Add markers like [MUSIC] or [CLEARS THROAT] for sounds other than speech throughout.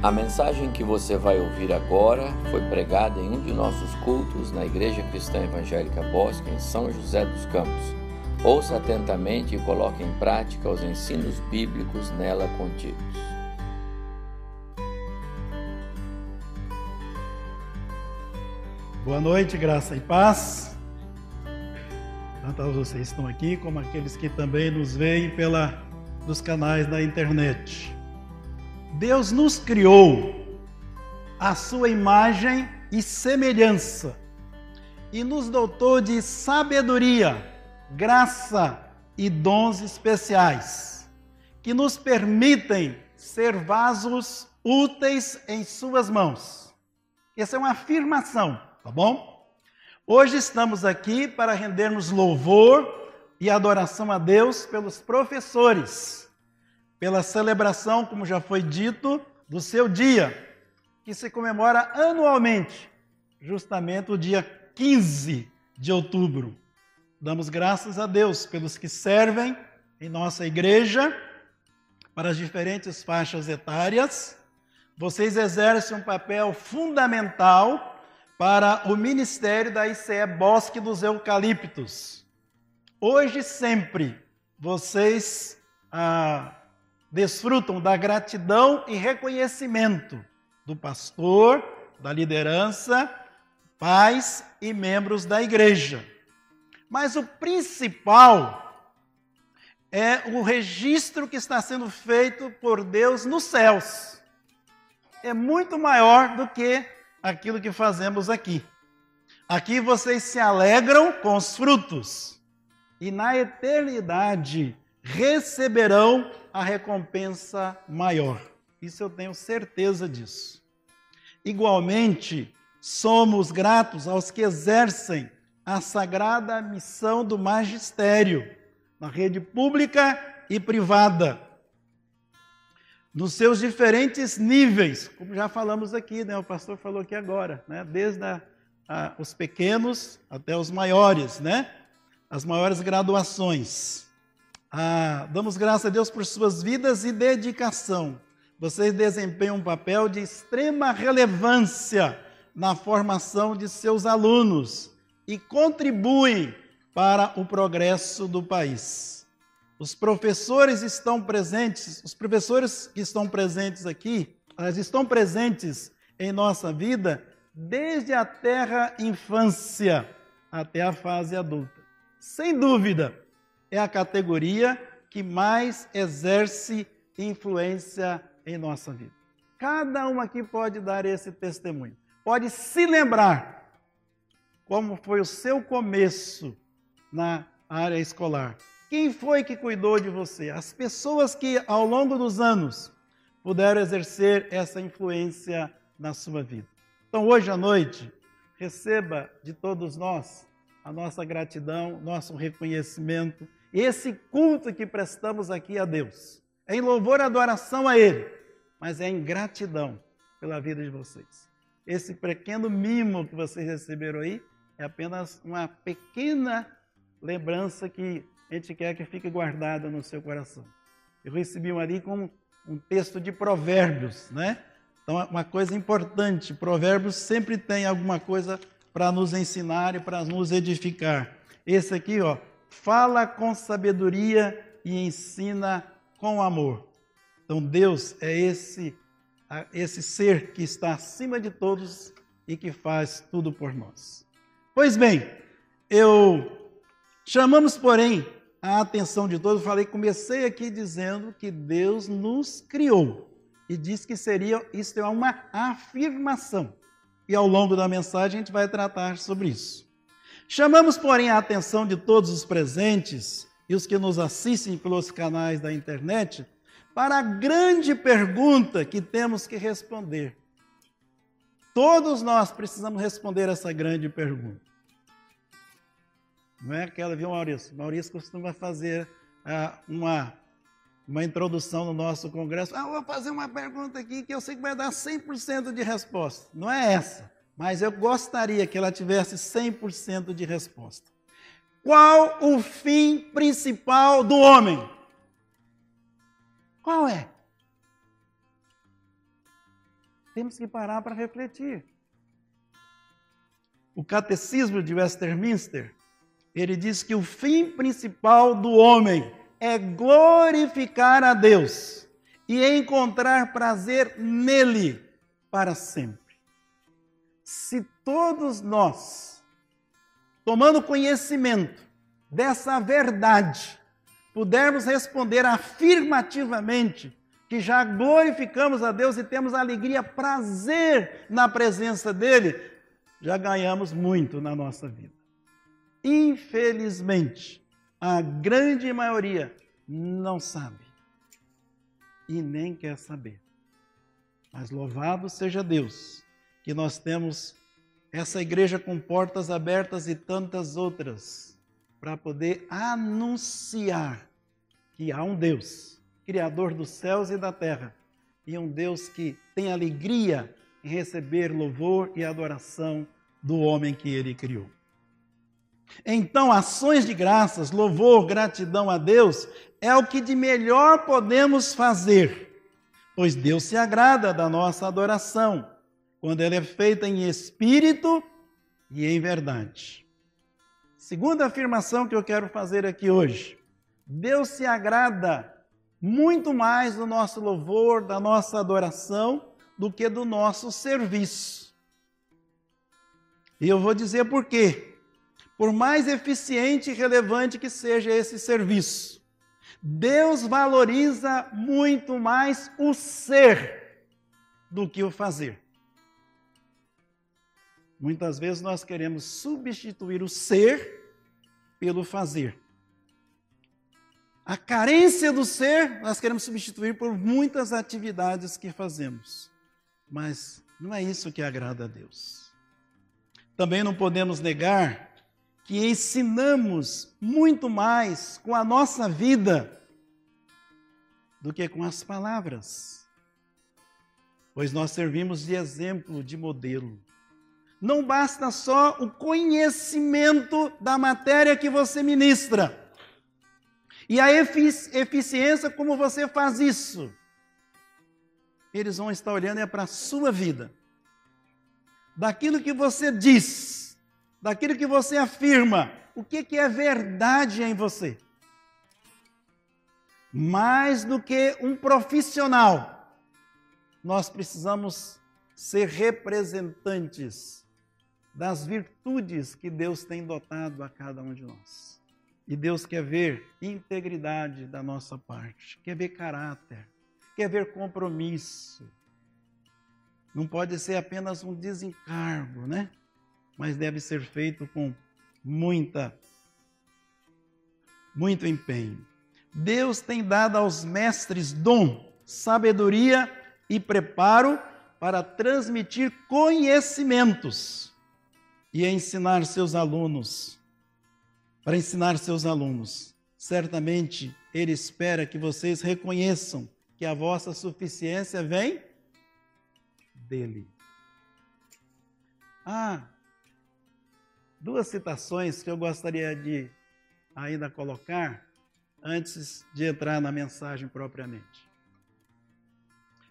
A mensagem que você vai ouvir agora foi pregada em um de nossos cultos na Igreja Cristã Evangélica Bosque, em São José dos Campos. Ouça atentamente e coloque em prática os ensinos bíblicos nela contidos. Boa noite, graça e paz. Tanto vocês estão aqui, como aqueles que também nos veem pela, nos canais da internet. Deus nos criou a sua imagem e semelhança e nos dotou de sabedoria, graça e dons especiais que nos permitem ser vasos úteis em suas mãos. Essa é uma afirmação, tá bom? Hoje estamos aqui para rendermos louvor e adoração a Deus pelos professores pela celebração, como já foi dito, do seu dia, que se comemora anualmente, justamente o dia 15 de outubro. Damos graças a Deus pelos que servem em nossa igreja, para as diferentes faixas etárias. Vocês exercem um papel fundamental para o ministério da ICE Bosque dos Eucaliptos. Hoje sempre, vocês ah, desfrutam da gratidão e reconhecimento do pastor, da liderança, pais e membros da igreja. Mas o principal é o registro que está sendo feito por Deus nos céus. É muito maior do que aquilo que fazemos aqui. Aqui vocês se alegram com os frutos, e na eternidade receberão a recompensa maior. Isso eu tenho certeza disso. Igualmente, somos gratos aos que exercem a sagrada missão do magistério na rede pública e privada, nos seus diferentes níveis, como já falamos aqui, né? O pastor falou aqui agora, né? Desde a, a, os pequenos até os maiores, né? As maiores graduações. Ah, damos graças a Deus por suas vidas e dedicação. Vocês desempenham um papel de extrema relevância na formação de seus alunos e contribuem para o progresso do país. Os professores estão presentes, os professores que estão presentes aqui, elas estão presentes em nossa vida desde a terra infância até a fase adulta. Sem dúvida, é a categoria que mais exerce influência em nossa vida. Cada um aqui pode dar esse testemunho. Pode se lembrar como foi o seu começo na área escolar. Quem foi que cuidou de você? As pessoas que ao longo dos anos puderam exercer essa influência na sua vida. Então, hoje à noite, receba de todos nós a nossa gratidão, nosso reconhecimento esse culto que prestamos aqui a Deus é em louvor e adoração a Ele, mas é em gratidão pela vida de vocês. Esse pequeno mimo que vocês receberam aí é apenas uma pequena lembrança que a gente quer que fique guardada no seu coração. Eu recebi um ali com um texto de provérbios, né? Então, é uma coisa importante, provérbios sempre tem alguma coisa para nos ensinar e para nos edificar. Esse aqui, ó, fala com sabedoria e ensina com amor. Então Deus é esse esse ser que está acima de todos e que faz tudo por nós. Pois bem, eu chamamos, porém, a atenção de todos. Falei, comecei aqui dizendo que Deus nos criou e disse que seria isso é uma afirmação. E ao longo da mensagem a gente vai tratar sobre isso. Chamamos, porém, a atenção de todos os presentes e os que nos assistem pelos canais da internet para a grande pergunta que temos que responder. Todos nós precisamos responder essa grande pergunta. Não é aquela, viu, Maurício? Maurício costuma fazer ah, uma, uma introdução no nosso congresso. Ah, vou fazer uma pergunta aqui que eu sei que vai dar 100% de resposta. Não é essa mas eu gostaria que ela tivesse 100% de resposta. Qual o fim principal do homem? Qual é? temos que parar para refletir. O Catecismo de Westminster, ele diz que o fim principal do homem é glorificar a Deus e encontrar prazer nele para sempre. Se todos nós, tomando conhecimento dessa verdade, pudermos responder afirmativamente que já glorificamos a Deus e temos alegria, prazer na presença dele, já ganhamos muito na nossa vida. Infelizmente, a grande maioria não sabe e nem quer saber. Mas louvado seja Deus, que nós temos essa igreja com portas abertas e tantas outras para poder anunciar que há um Deus, Criador dos céus e da terra, e um Deus que tem alegria em receber louvor e adoração do homem que ele criou. Então, ações de graças, louvor, gratidão a Deus é o que de melhor podemos fazer, pois Deus se agrada da nossa adoração, quando ela é feita em espírito e em verdade. Segunda afirmação que eu quero fazer aqui hoje: Deus se agrada muito mais do nosso louvor, da nossa adoração, do que do nosso serviço. E eu vou dizer por quê por mais eficiente e relevante que seja esse serviço. Deus valoriza muito mais o ser do que o fazer. Muitas vezes nós queremos substituir o ser pelo fazer. A carência do ser nós queremos substituir por muitas atividades que fazemos. Mas não é isso que agrada a Deus. Também não podemos negar que ensinamos muito mais com a nossa vida do que com as palavras. Pois nós servimos de exemplo, de modelo. Não basta só o conhecimento da matéria que você ministra e a efici eficiência como você faz isso. Eles vão estar olhando é para a sua vida. Daquilo que você diz, daquilo que você afirma, o que, que é verdade em você. Mais do que um profissional, nós precisamos ser representantes das virtudes que Deus tem dotado a cada um de nós. E Deus quer ver integridade da nossa parte, quer ver caráter, quer ver compromisso. Não pode ser apenas um desencargo, né? mas deve ser feito com muita muito empenho. Deus tem dado aos mestres dom, sabedoria e preparo para transmitir conhecimentos e ensinar seus alunos. Para ensinar seus alunos. Certamente ele espera que vocês reconheçam que a vossa suficiência vem dele. Ah, duas citações que eu gostaria de ainda colocar antes de entrar na mensagem propriamente.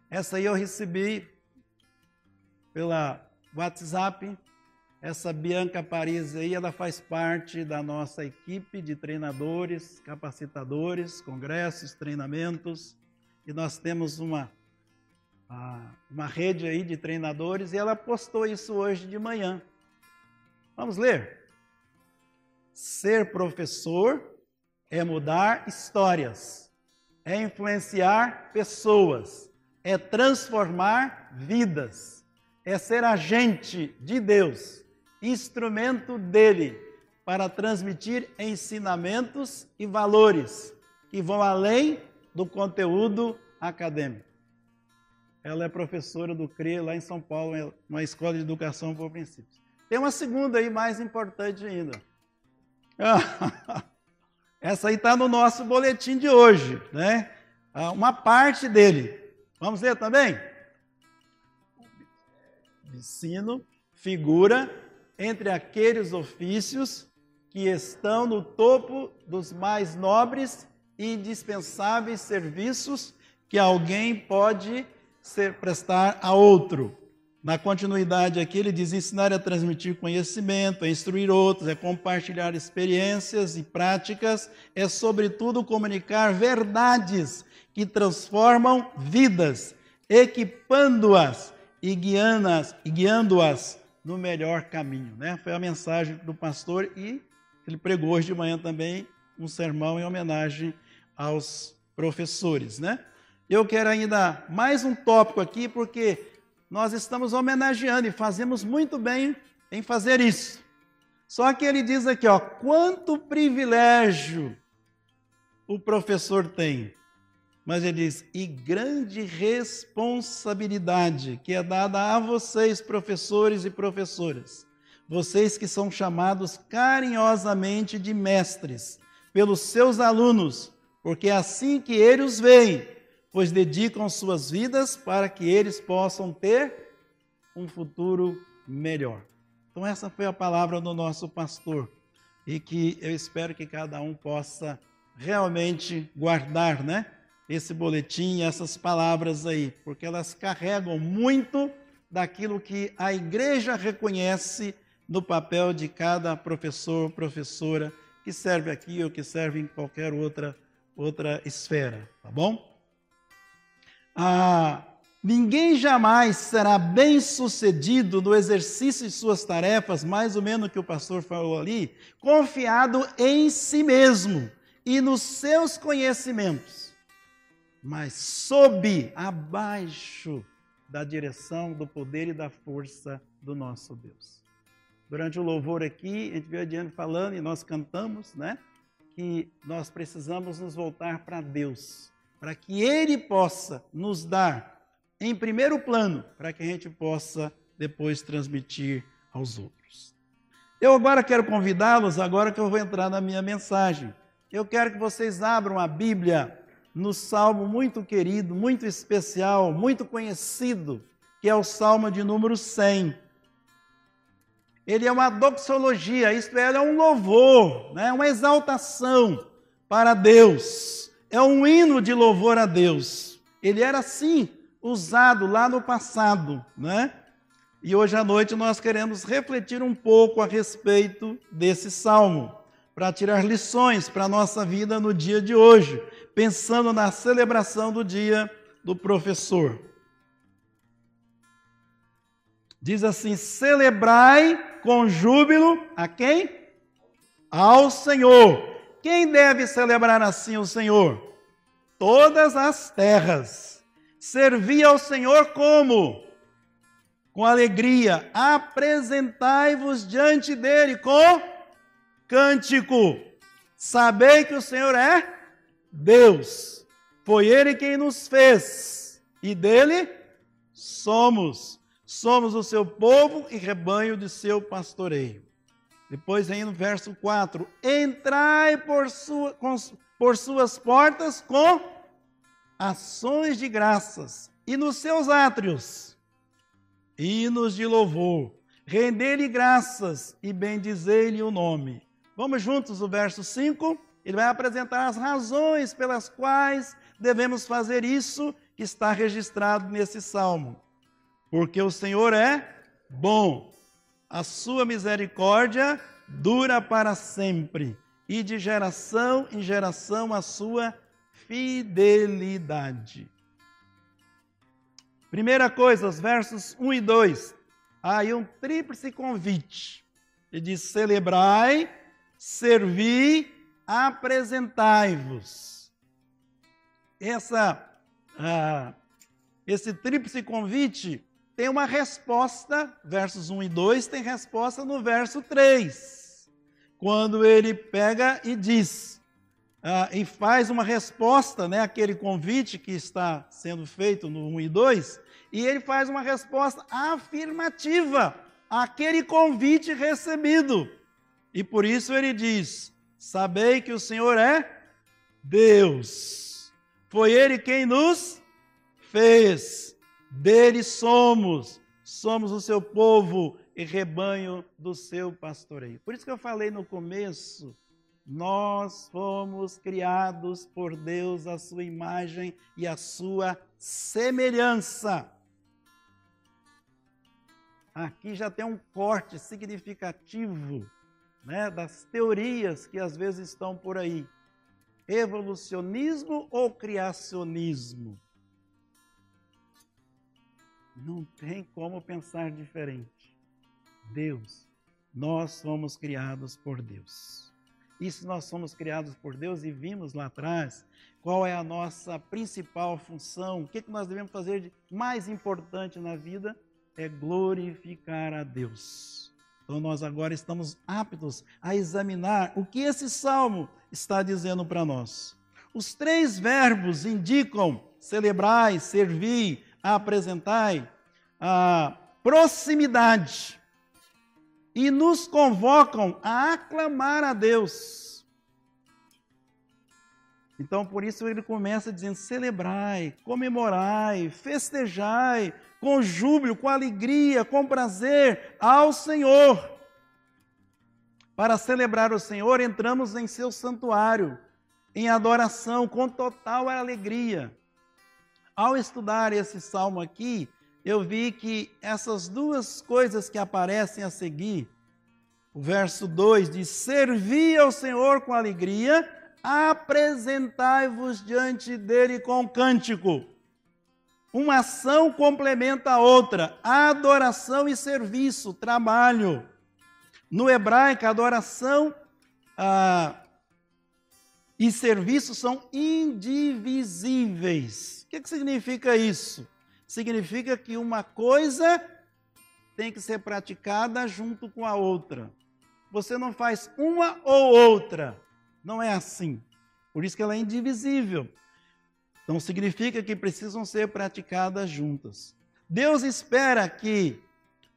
Essa aí eu recebi pela WhatsApp. Essa Bianca Paris aí, ela faz parte da nossa equipe de treinadores, capacitadores, congressos, treinamentos. E nós temos uma, uma rede aí de treinadores e ela postou isso hoje de manhã. Vamos ler. Ser professor é mudar histórias, é influenciar pessoas, é transformar vidas, é ser agente de Deus, instrumento dele para transmitir ensinamentos e valores que vão além do conteúdo acadêmico. Ela é professora do CRE lá em São Paulo, uma escola de educação por princípios. Tem uma segunda aí mais importante ainda. [LAUGHS] Essa aí está no nosso boletim de hoje, né? Ah, uma parte dele. Vamos ler também? Ensino figura entre aqueles ofícios que estão no topo dos mais nobres e indispensáveis serviços que alguém pode ser prestar a outro. Na continuidade aqui, ele diz: ensinar a transmitir conhecimento, a instruir outros, é compartilhar experiências e práticas, é, sobretudo, comunicar verdades que transformam vidas, equipando-as e guiando-as guiando no melhor caminho. Né? Foi a mensagem do pastor e ele pregou hoje de manhã também um sermão em homenagem aos professores. Né? Eu quero ainda mais um tópico aqui, porque nós estamos homenageando e fazemos muito bem em fazer isso. Só que ele diz aqui, ó, quanto privilégio o professor tem. Mas ele diz, e grande responsabilidade que é dada a vocês, professores e professoras. Vocês que são chamados carinhosamente de mestres pelos seus alunos, porque é assim que eles os veem pois dedicam suas vidas para que eles possam ter um futuro melhor. Então, essa foi a palavra do nosso pastor e que eu espero que cada um possa realmente guardar, né? Esse boletim, essas palavras aí, porque elas carregam muito daquilo que a igreja reconhece no papel de cada professor, professora que serve aqui ou que serve em qualquer outra outra esfera, tá bom? Ah, ninguém jamais será bem sucedido no exercício de suas tarefas, mais ou menos o que o pastor falou ali, confiado em si mesmo e nos seus conhecimentos, mas sob, abaixo da direção, do poder e da força do nosso Deus. Durante o louvor aqui, a gente veio adiante falando e nós cantamos, né? Que nós precisamos nos voltar para Deus para que Ele possa nos dar em primeiro plano, para que a gente possa depois transmitir aos outros. Eu agora quero convidá-los, agora que eu vou entrar na minha mensagem. Eu quero que vocês abram a Bíblia no salmo muito querido, muito especial, muito conhecido, que é o salmo de número 100. Ele é uma doxologia, isto é, é um louvor, né? uma exaltação para Deus é um hino de louvor a Deus. Ele era assim usado lá no passado, né? E hoje à noite nós queremos refletir um pouco a respeito desse salmo, para tirar lições para a nossa vida no dia de hoje, pensando na celebração do dia do professor. Diz assim: celebrai com júbilo a quem? Ao Senhor quem deve celebrar assim o Senhor? Todas as terras. Servir ao Senhor como? Com alegria. Apresentai-vos diante dele com cântico. Sabei que o Senhor é Deus. Foi ele quem nos fez. E dele somos. Somos o seu povo e rebanho de seu pastoreio. Depois vem no verso 4: Entrai por, sua, com, por suas portas com ações de graças, e nos seus átrios, hinos de louvor. Render-lhe graças e bendizer-lhe o nome. Vamos juntos o verso 5? Ele vai apresentar as razões pelas quais devemos fazer isso que está registrado nesse salmo. Porque o Senhor é bom a sua misericórdia dura para sempre, e de geração em geração a sua fidelidade. Primeira coisa, os versos 1 e 2. Há aí um tríplice convite. Ele diz: celebrai, servi, apresentai-vos. Essa, ah, esse tríplice convite tem uma resposta, versos 1 e 2, tem resposta no verso 3, quando ele pega e diz, ah, e faz uma resposta, né, aquele convite que está sendo feito no 1 e 2, e ele faz uma resposta afirmativa àquele convite recebido. E por isso ele diz: Sabei que o Senhor é Deus. Foi Ele quem nos fez dele somos, somos o seu povo e rebanho do seu pastoreio. Por isso que eu falei no começo Nós fomos criados por Deus à sua imagem e à sua semelhança. Aqui já tem um corte significativo né, das teorias que às vezes estão por aí. Evolucionismo ou criacionismo? Não tem como pensar diferente. Deus, nós somos criados por Deus. E se nós somos criados por Deus e vimos lá atrás qual é a nossa principal função, o que, que nós devemos fazer de mais importante na vida, é glorificar a Deus. Então nós agora estamos aptos a examinar o que esse salmo está dizendo para nós. Os três verbos indicam celebrai, servir, apresentai a proximidade e nos convocam a aclamar a Deus. Então, por isso ele começa dizendo: celebrai, comemorai, festejai, com júbilo, com alegria, com prazer ao Senhor. Para celebrar o Senhor, entramos em seu santuário, em adoração, com total alegria. Ao estudar esse salmo aqui, eu vi que essas duas coisas que aparecem a seguir, o verso 2 diz: Servi ao Senhor com alegria, apresentai-vos diante dele com cântico. Uma ação complementa a outra, adoração e serviço, trabalho. No hebraico, adoração ah, e serviço são indivisíveis. O que, que significa isso? Significa que uma coisa tem que ser praticada junto com a outra. Você não faz uma ou outra. Não é assim. Por isso que ela é indivisível. Então significa que precisam ser praticadas juntas. Deus espera que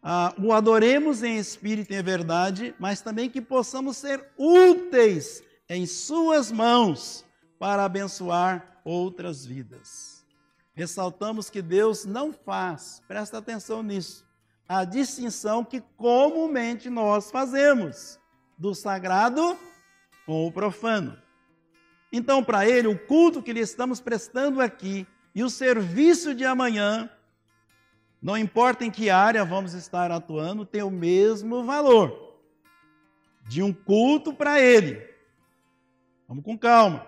ah, o adoremos em espírito e em verdade, mas também que possamos ser úteis em Suas mãos para abençoar outras vidas. Ressaltamos que Deus não faz, presta atenção nisso, a distinção que comumente nós fazemos do sagrado com o profano. Então, para ele, o culto que lhe estamos prestando aqui e o serviço de amanhã, não importa em que área vamos estar atuando, tem o mesmo valor de um culto para ele. Vamos com calma.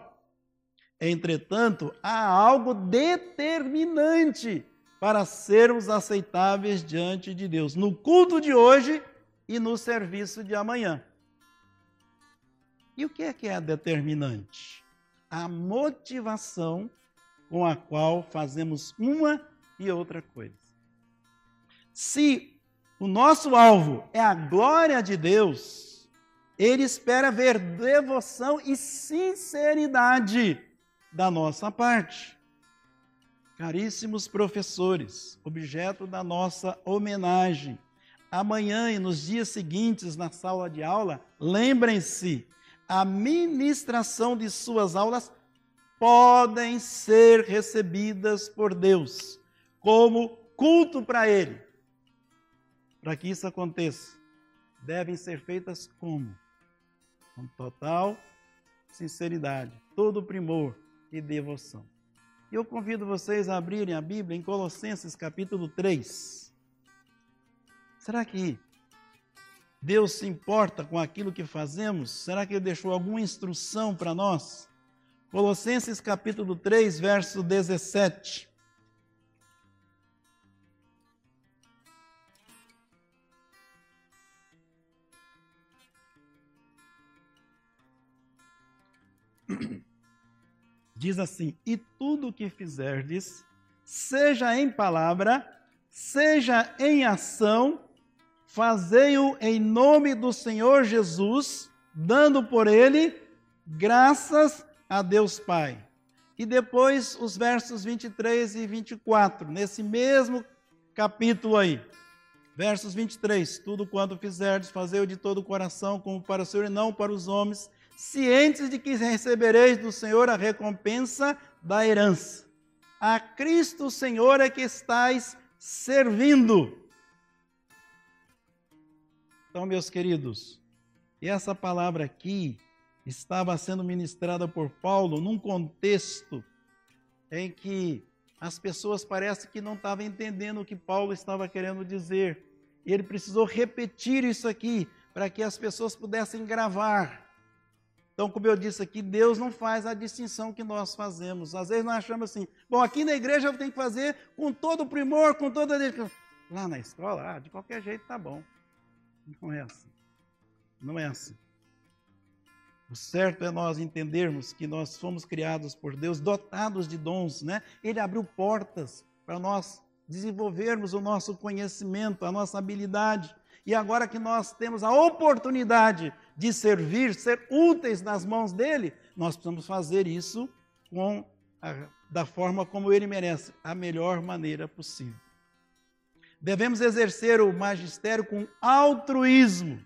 Entretanto, há algo determinante para sermos aceitáveis diante de Deus, no culto de hoje e no serviço de amanhã. E o que é que é determinante? A motivação com a qual fazemos uma e outra coisa. Se o nosso alvo é a glória de Deus, ele espera ver devoção e sinceridade da nossa parte. Caríssimos professores, objeto da nossa homenagem, amanhã e nos dias seguintes na sala de aula, lembrem-se a ministração de suas aulas podem ser recebidas por Deus como culto para Ele. Para que isso aconteça, devem ser feitas como? Com total sinceridade, todo primor e devoção. E eu convido vocês a abrirem a Bíblia em Colossenses capítulo 3. Será que Deus se importa com aquilo que fazemos? Será que Ele deixou alguma instrução para nós? Colossenses capítulo 3, verso 17. [CLEARS THROAT] Diz assim: E tudo o que fizerdes, seja em palavra, seja em ação, Fazei-o em nome do Senhor Jesus, dando por ele graças a Deus Pai. E depois os versos 23 e 24, nesse mesmo capítulo aí. Versos 23: Tudo quanto fizerdes, fazei-o de todo o coração, como para o Senhor e não para os homens, cientes de que recebereis do Senhor a recompensa da herança. A Cristo Senhor é que estais servindo então, meus queridos, essa palavra aqui estava sendo ministrada por Paulo num contexto em que as pessoas parecem que não estavam entendendo o que Paulo estava querendo dizer. E ele precisou repetir isso aqui para que as pessoas pudessem gravar. Então, como eu disse aqui, Deus não faz a distinção que nós fazemos. Às vezes nós achamos assim, bom, aqui na igreja eu tenho que fazer com todo o primor, com toda a. Lá na escola, ah, de qualquer jeito tá bom. Não é assim. Não é assim. O certo é nós entendermos que nós fomos criados por Deus, dotados de dons, né? Ele abriu portas para nós desenvolvermos o nosso conhecimento, a nossa habilidade. E agora que nós temos a oportunidade de servir, ser úteis nas mãos dele, nós precisamos fazer isso com a, da forma como ele merece, a melhor maneira possível. Devemos exercer o magistério com altruísmo,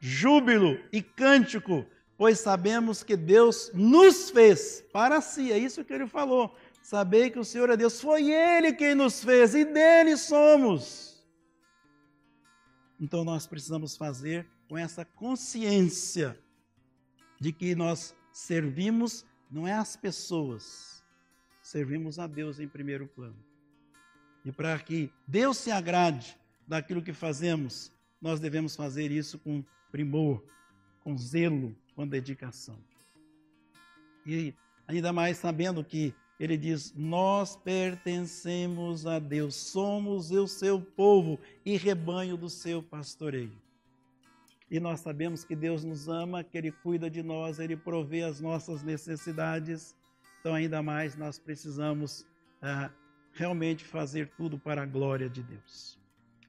júbilo e cântico, pois sabemos que Deus nos fez para si. É isso que ele falou. Sabei que o Senhor é Deus, foi Ele quem nos fez e dele somos. Então nós precisamos fazer com essa consciência de que nós servimos não é as pessoas, servimos a Deus em primeiro plano. E para que Deus se agrade daquilo que fazemos, nós devemos fazer isso com primor, com zelo, com dedicação. E ainda mais sabendo que ele diz: Nós pertencemos a Deus, somos o seu povo e rebanho do seu pastoreio. E nós sabemos que Deus nos ama, que Ele cuida de nós, Ele provê as nossas necessidades. Então, ainda mais, nós precisamos ah, realmente fazer tudo para a glória de Deus.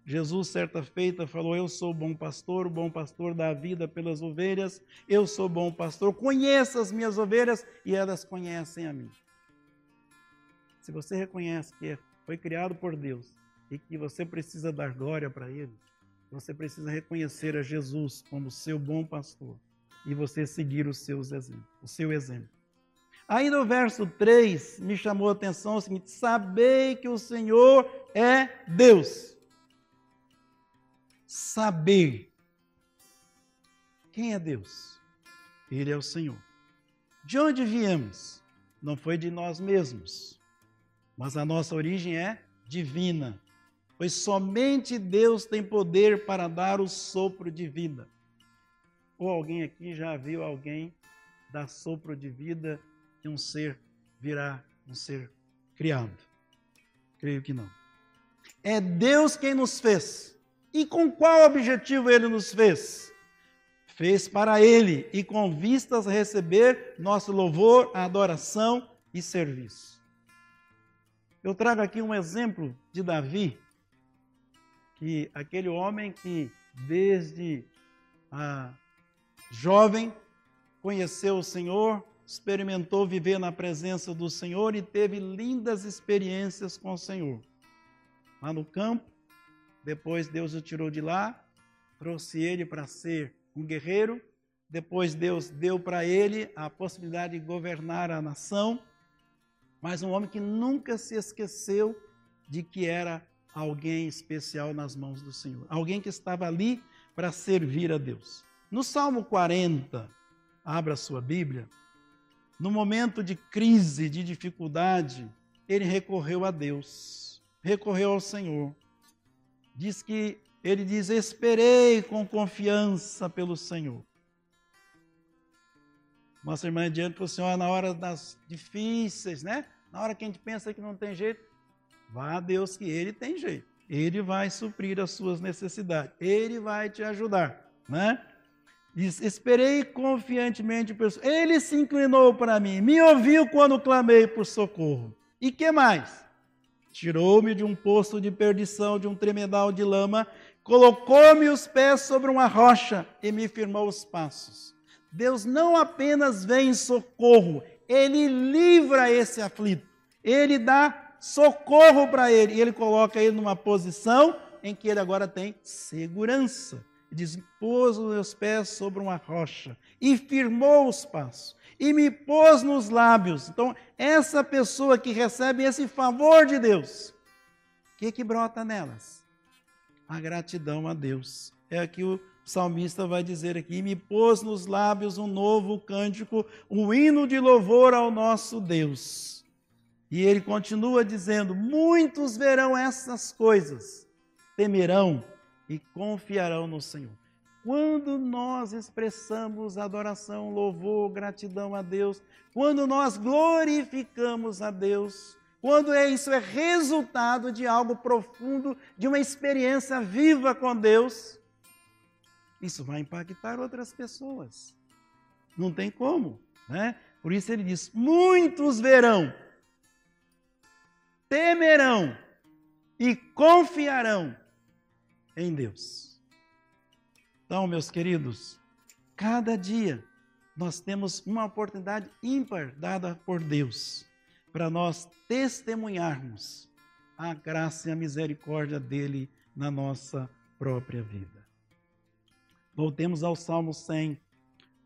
Jesus, certa feita, falou: Eu sou bom pastor, o bom pastor dá vida pelas ovelhas, eu sou bom pastor, conheço as minhas ovelhas e elas conhecem a mim. Se você reconhece que foi criado por Deus e que você precisa dar glória para Ele, você precisa reconhecer a Jesus como seu bom pastor e você seguir os seus exemplos, o seu exemplo. Aí no verso 3 me chamou a atenção o seguinte: sabei que o Senhor é Deus saber quem é Deus. Ele é o Senhor. De onde viemos? Não foi de nós mesmos, mas a nossa origem é divina, pois somente Deus tem poder para dar o sopro de vida. Ou alguém aqui já viu alguém dar sopro de vida e um ser virar um ser criado? Creio que não. É Deus quem nos fez. E com qual objetivo ele nos fez? Fez para ele e com vistas a receber nosso louvor, adoração e serviço. Eu trago aqui um exemplo de Davi, que aquele homem que desde a jovem conheceu o Senhor, experimentou viver na presença do Senhor e teve lindas experiências com o Senhor. Lá no campo, depois Deus o tirou de lá, trouxe ele para ser um guerreiro. Depois Deus deu para ele a possibilidade de governar a nação. Mas um homem que nunca se esqueceu de que era alguém especial nas mãos do Senhor. Alguém que estava ali para servir a Deus. No Salmo 40, abra sua Bíblia. No momento de crise, de dificuldade, ele recorreu a Deus, recorreu ao Senhor diz que ele diz: Esperei com confiança pelo Senhor. Nossa irmã diante para o Senhor na hora das difíceis, né? Na hora que a gente pensa que não tem jeito, vá a Deus que Ele tem jeito. Ele vai suprir as suas necessidades. Ele vai te ajudar, né? Diz, esperei confiantemente. Ele se inclinou para mim, me ouviu quando clamei por socorro. E que mais? tirou-me de um poço de perdição, de um tremedal de lama, colocou-me os pés sobre uma rocha e me firmou os passos. Deus não apenas vem em socorro, ele livra esse aflito, ele dá socorro para ele, e ele coloca ele numa posição em que ele agora tem segurança. Diz: pôs os meus pés sobre uma rocha e firmou os passos e me pôs nos lábios. Então, essa pessoa que recebe esse favor de Deus, o que, que brota nelas? A gratidão a Deus. É o o salmista vai dizer aqui: me pôs nos lábios um novo cântico, um hino de louvor ao nosso Deus. E ele continua dizendo: muitos verão essas coisas, temerão e confiarão no Senhor. Quando nós expressamos adoração, louvor, gratidão a Deus, quando nós glorificamos a Deus, quando é, isso é resultado de algo profundo, de uma experiência viva com Deus, isso vai impactar outras pessoas. Não tem como, né? Por isso ele diz: muitos verão, temerão e confiarão em Deus. Então, meus queridos, cada dia nós temos uma oportunidade ímpar dada por Deus para nós testemunharmos a graça e a misericórdia dele na nossa própria vida. Voltemos ao Salmo 100,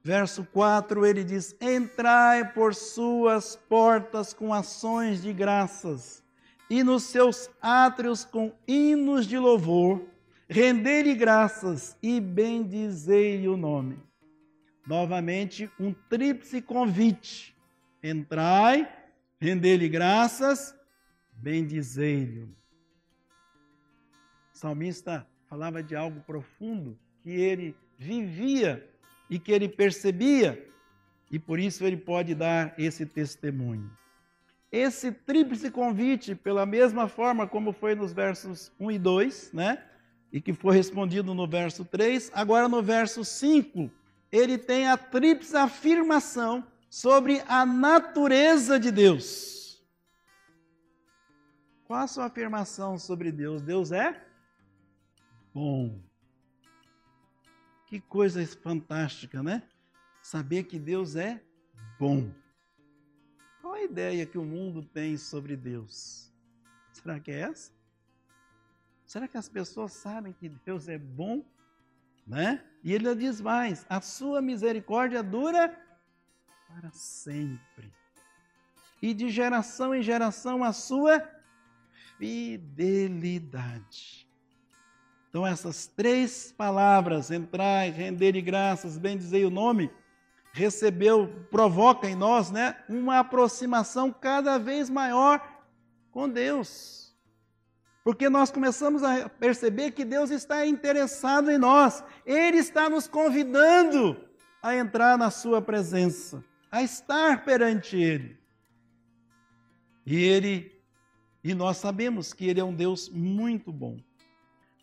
verso 4, ele diz: Entrai por suas portas com ações de graças, e nos seus átrios com hinos de louvor, rendei-lhe graças e bendizei o nome. Novamente, um tríplice convite: entrai, rendei-lhe graças, bendizei-lhe. O salmista falava de algo profundo que ele vivia e que ele percebia, e por isso ele pode dar esse testemunho. Esse tríplice convite, pela mesma forma como foi nos versos 1 e 2, né? E que foi respondido no verso 3, agora no verso 5, ele tem a tríplice afirmação sobre a natureza de Deus. Qual a sua afirmação sobre Deus? Deus é bom. Que coisa fantástica, né? Saber que Deus é bom. Qual a ideia que o mundo tem sobre Deus? Será que é essa? Será que as pessoas sabem que Deus é bom? Né? E ele diz mais: a sua misericórdia dura para sempre. E de geração em geração a sua fidelidade. Então, essas três palavras, entrar, render de graças, bendizei o nome, recebeu, provoca em nós né, uma aproximação cada vez maior com Deus. Porque nós começamos a perceber que Deus está interessado em nós, Ele está nos convidando a entrar na Sua presença, a estar perante Ele. E Ele, e nós sabemos que Ele é um Deus muito bom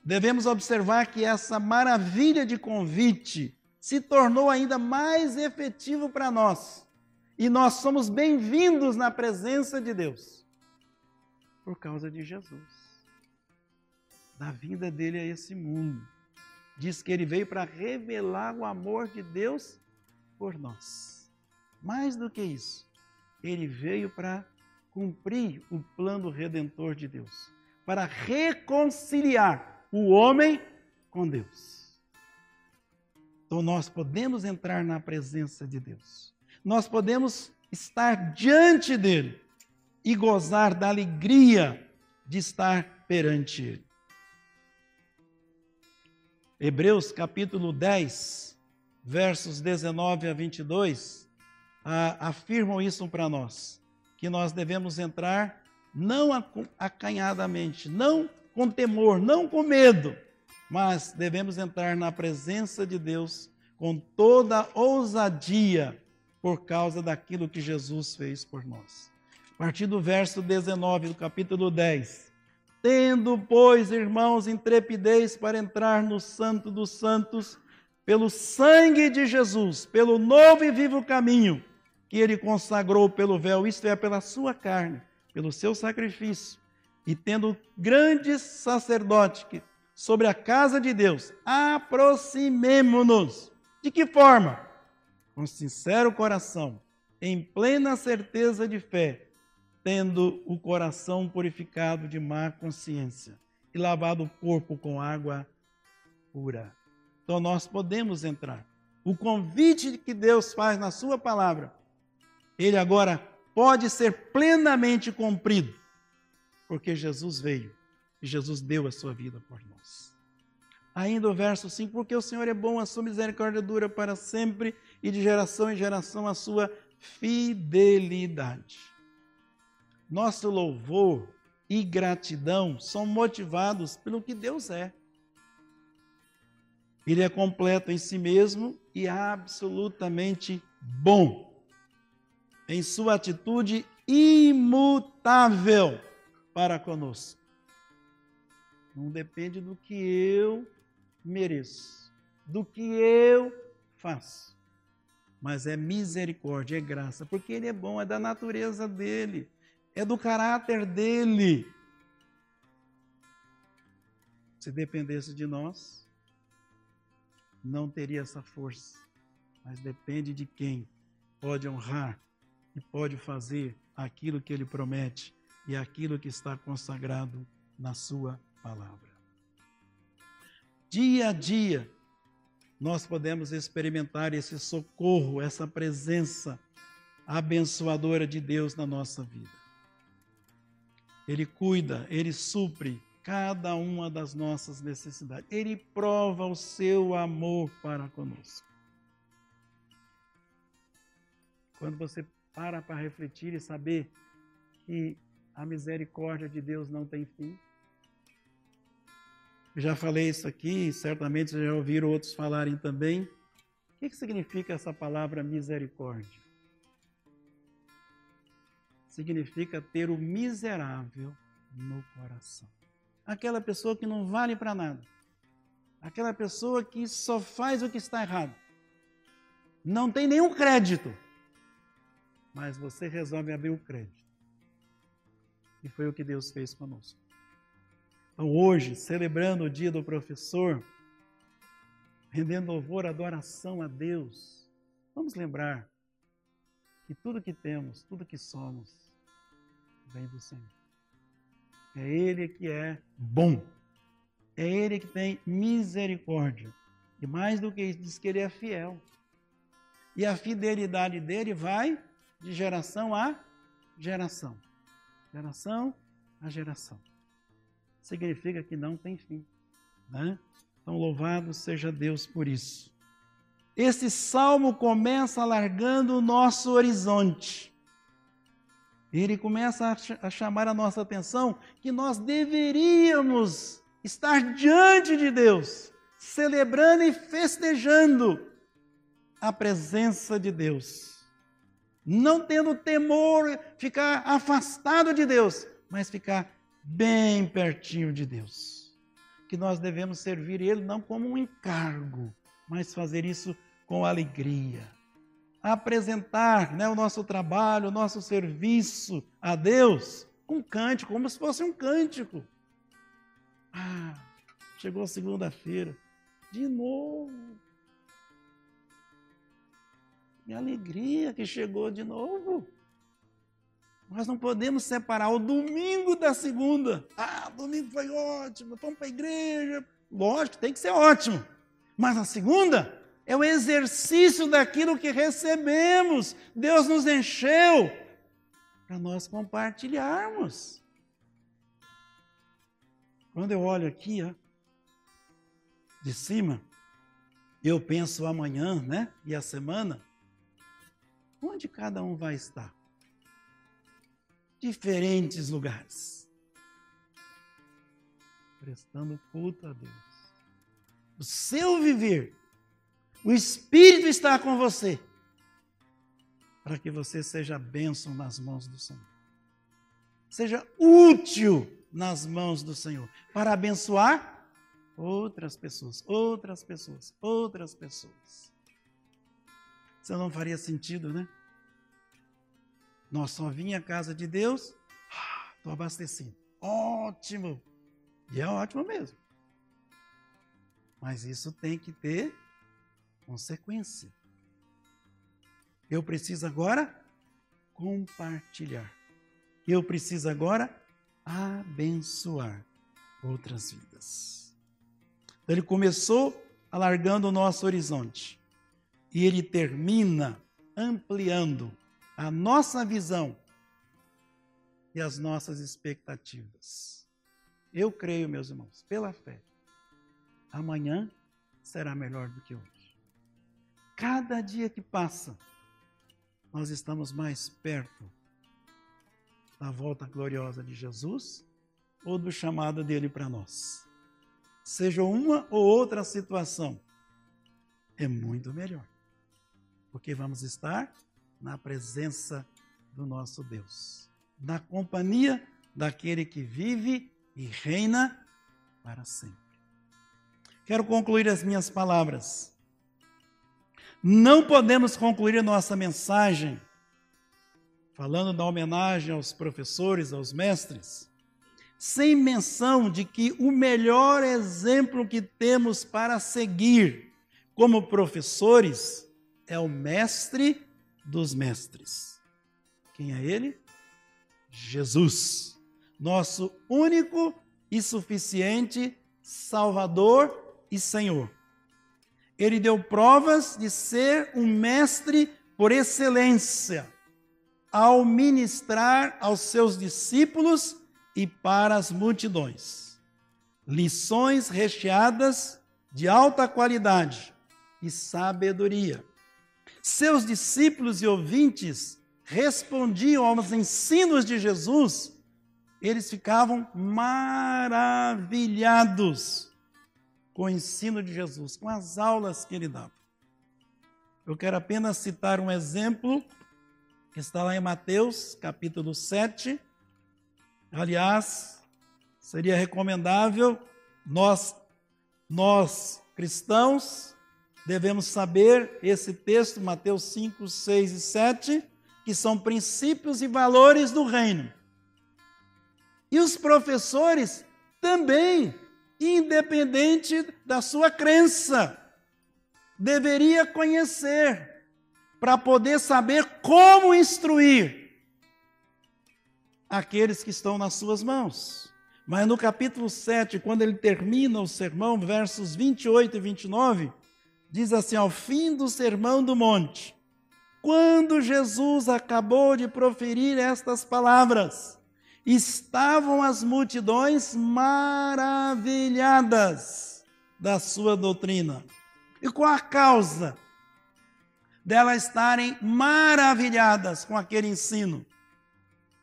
devemos observar que essa maravilha de convite se tornou ainda mais efetivo para nós. E nós somos bem-vindos na presença de Deus por causa de Jesus. Da vida dele a esse mundo. Diz que ele veio para revelar o amor de Deus por nós. Mais do que isso, ele veio para cumprir o plano redentor de Deus, para reconciliar o homem com Deus. Então nós podemos entrar na presença de Deus. Nós podemos estar diante dele e gozar da alegria de estar perante ele. Hebreus capítulo 10, versos 19 a 22, afirmam isso para nós, que nós devemos entrar não acanhadamente, não com temor, não com medo, mas devemos entrar na presença de Deus com toda ousadia por causa daquilo que Jesus fez por nós. A partir do verso 19 do capítulo 10. Tendo, pois, irmãos, intrepidez para entrar no Santo dos Santos, pelo sangue de Jesus, pelo novo e vivo caminho que ele consagrou pelo véu, isto é, pela sua carne, pelo seu sacrifício e tendo grande sacerdote sobre a casa de Deus, aproximemo-nos. De que forma? Com sincero coração, em plena certeza de fé, tendo o coração purificado de má consciência e lavado o corpo com água pura. Então nós podemos entrar. O convite que Deus faz na sua palavra, ele agora pode ser plenamente cumprido porque Jesus veio e Jesus deu a sua vida por nós. Ainda o verso 5, porque o Senhor é bom, a sua misericórdia dura para sempre e de geração em geração a sua fidelidade. Nosso louvor e gratidão são motivados pelo que Deus é. Ele é completo em si mesmo e absolutamente bom. Em sua atitude imutável para conosco. Não depende do que eu mereço, do que eu faço. Mas é misericórdia, é graça, porque Ele é bom, é da natureza dele, é do caráter dele. Se dependesse de nós, não teria essa força. Mas depende de quem pode honrar e pode fazer aquilo que ele promete e aquilo que está consagrado na sua palavra. Dia a dia, nós podemos experimentar esse socorro, essa presença abençoadora de Deus na nossa vida. Ele cuida, ele supre cada uma das nossas necessidades. Ele prova o seu amor para conosco. Quando você para para refletir e saber que a misericórdia de Deus não tem fim, já falei isso aqui, certamente já ouviram outros falarem também. O que, que significa essa palavra misericórdia? Significa ter o miserável no coração. Aquela pessoa que não vale para nada. Aquela pessoa que só faz o que está errado. Não tem nenhum crédito. Mas você resolve abrir o crédito. E foi o que Deus fez conosco. Então, hoje, celebrando o dia do professor, rendendo louvor, adoração a Deus, vamos lembrar que tudo que temos, tudo que somos, vem do Senhor. É Ele que é bom. É Ele que tem misericórdia. E mais do que isso, diz que Ele é fiel. E a fidelidade dele vai de geração a geração. Geração a geração significa que não tem fim. Né? Então, louvado seja Deus por isso. Esse salmo começa alargando o nosso horizonte. Ele começa a chamar a nossa atenção que nós deveríamos estar diante de Deus, celebrando e festejando a presença de Deus. Não tendo temor, ficar afastado de Deus, mas ficar bem pertinho de Deus. Que nós devemos servir Ele não como um encargo, mas fazer isso com alegria. Apresentar né, o nosso trabalho, o nosso serviço a Deus com cântico, como se fosse um cântico. Ah, chegou segunda-feira, de novo. Que alegria que chegou de novo. Nós não podemos separar o domingo da segunda. Ah, domingo foi ótimo, vamos para a igreja. Lógico, tem que ser ótimo. Mas a segunda é o exercício daquilo que recebemos. Deus nos encheu para nós compartilharmos. Quando eu olho aqui, ó, de cima, eu penso amanhã, né? E a semana, onde cada um vai estar? diferentes lugares, prestando culto a Deus. O seu viver, o Espírito está com você, para que você seja bênção nas mãos do Senhor. Seja útil nas mãos do Senhor, para abençoar outras pessoas, outras pessoas, outras pessoas. Isso não faria sentido, né? Nós só vinha à casa de Deus, estou ah, abastecido. Ótimo! E é ótimo mesmo. Mas isso tem que ter consequência. Eu preciso agora compartilhar. Eu preciso agora abençoar outras vidas. Então, ele começou alargando o nosso horizonte e ele termina ampliando a nossa visão e as nossas expectativas. Eu creio, meus irmãos, pela fé, amanhã será melhor do que hoje. Cada dia que passa, nós estamos mais perto da volta gloriosa de Jesus ou do chamado dele para nós. Seja uma ou outra situação, é muito melhor, porque vamos estar na presença do nosso Deus, na companhia daquele que vive e reina para sempre. Quero concluir as minhas palavras. Não podemos concluir a nossa mensagem falando da homenagem aos professores, aos mestres, sem menção de que o melhor exemplo que temos para seguir como professores é o mestre dos mestres. Quem é ele? Jesus, nosso único e suficiente Salvador e Senhor. Ele deu provas de ser um mestre por excelência ao ministrar aos seus discípulos e para as multidões. Lições recheadas de alta qualidade e sabedoria. Seus discípulos e ouvintes respondiam aos ensinos de Jesus, eles ficavam maravilhados com o ensino de Jesus, com as aulas que ele dava. Eu quero apenas citar um exemplo que está lá em Mateus, capítulo 7. Aliás, seria recomendável nós nós cristãos devemos saber esse texto, Mateus 5, 6 e 7, que são princípios e valores do reino. E os professores também, independente da sua crença, deveria conhecer para poder saber como instruir aqueles que estão nas suas mãos. Mas no capítulo 7, quando ele termina o sermão, versos 28 e 29, diz assim: ao fim do sermão do monte, quando Jesus acabou de proferir estas palavras, estavam as multidões maravilhadas da sua doutrina. E qual a causa? delas estarem maravilhadas com aquele ensino.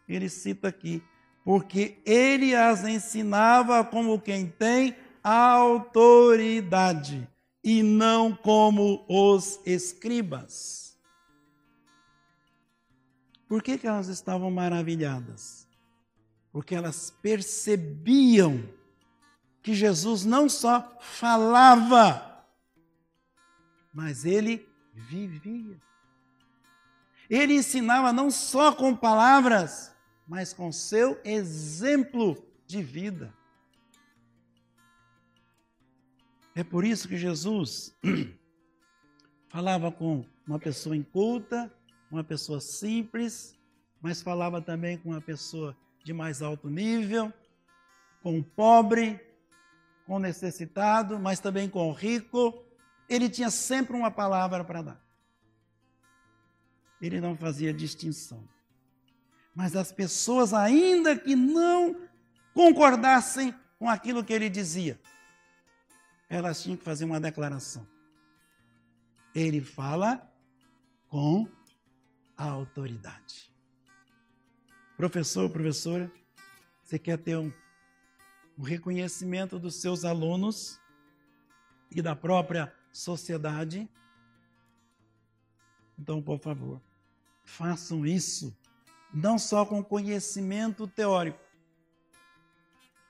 Ele cita aqui, porque ele as ensinava como quem tem autoridade e não como os escribas. Por que, que elas estavam maravilhadas? Porque elas percebiam que Jesus não só falava, mas ele vivia. Ele ensinava não só com palavras, mas com seu exemplo de vida. É por isso que Jesus [CLEARS THROAT] falava com uma pessoa inculta, uma pessoa simples, mas falava também com uma pessoa de mais alto nível, com o pobre, com o necessitado, mas também com o rico, ele tinha sempre uma palavra para dar. Ele não fazia distinção. Mas as pessoas, ainda que não concordassem com aquilo que ele dizia, elas tinham que fazer uma declaração. Ele fala com a autoridade. Professor, professora, você quer ter um, um reconhecimento dos seus alunos e da própria sociedade. Então, por favor, façam isso não só com conhecimento teórico,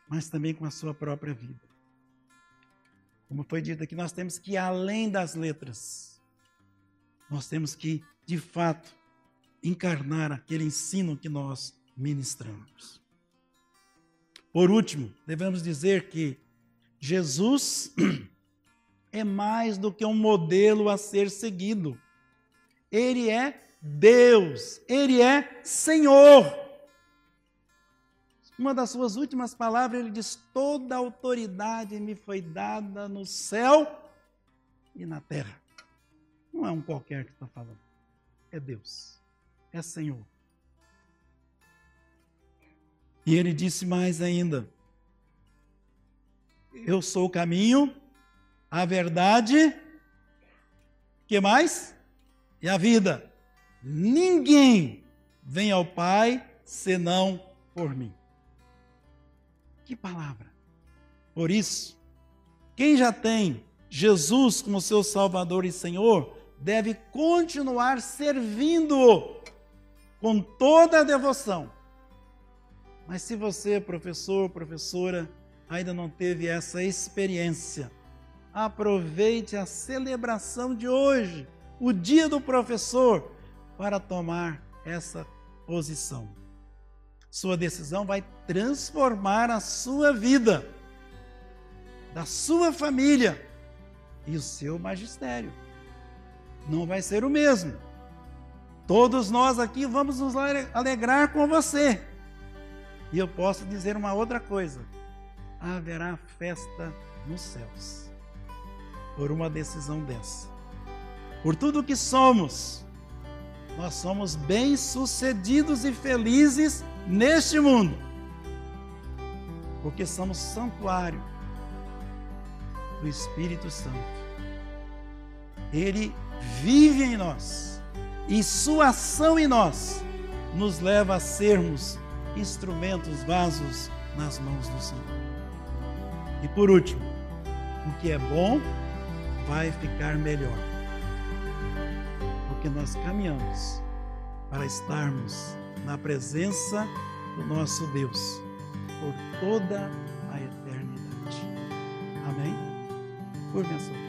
mas também com a sua própria vida. Como foi dito aqui, nós temos que ir além das letras. Nós temos que, de fato, encarnar aquele ensino que nós ministramos. Por último, devemos dizer que Jesus [CLEARS THROAT] é mais do que um modelo a ser seguido. Ele é Deus, ele é Senhor. Uma das suas últimas palavras, ele diz: Toda autoridade me foi dada no céu e na terra. Não é um qualquer que está falando, é Deus, é Senhor. E ele disse mais ainda: Eu sou o caminho, a verdade, que mais? E a vida. Ninguém vem ao Pai senão por mim. Que palavra! Por isso, quem já tem Jesus como seu Salvador e Senhor, deve continuar servindo-o com toda a devoção. Mas se você, professor, professora, ainda não teve essa experiência, aproveite a celebração de hoje, o dia do professor, para tomar essa posição. Sua decisão vai transformar a sua vida, da sua família e o seu magistério. Não vai ser o mesmo. Todos nós aqui vamos nos alegrar com você. E eu posso dizer uma outra coisa: haverá festa nos céus por uma decisão dessa. Por tudo que somos, nós somos bem-sucedidos e felizes neste mundo, porque somos santuário do Espírito Santo. Ele vive em nós e sua ação em nós nos leva a sermos instrumentos, vasos nas mãos do Senhor. E por último, o que é bom vai ficar melhor. Porque nós caminhamos para estarmos na presença do nosso Deus por toda a eternidade. Amém? Por bênção.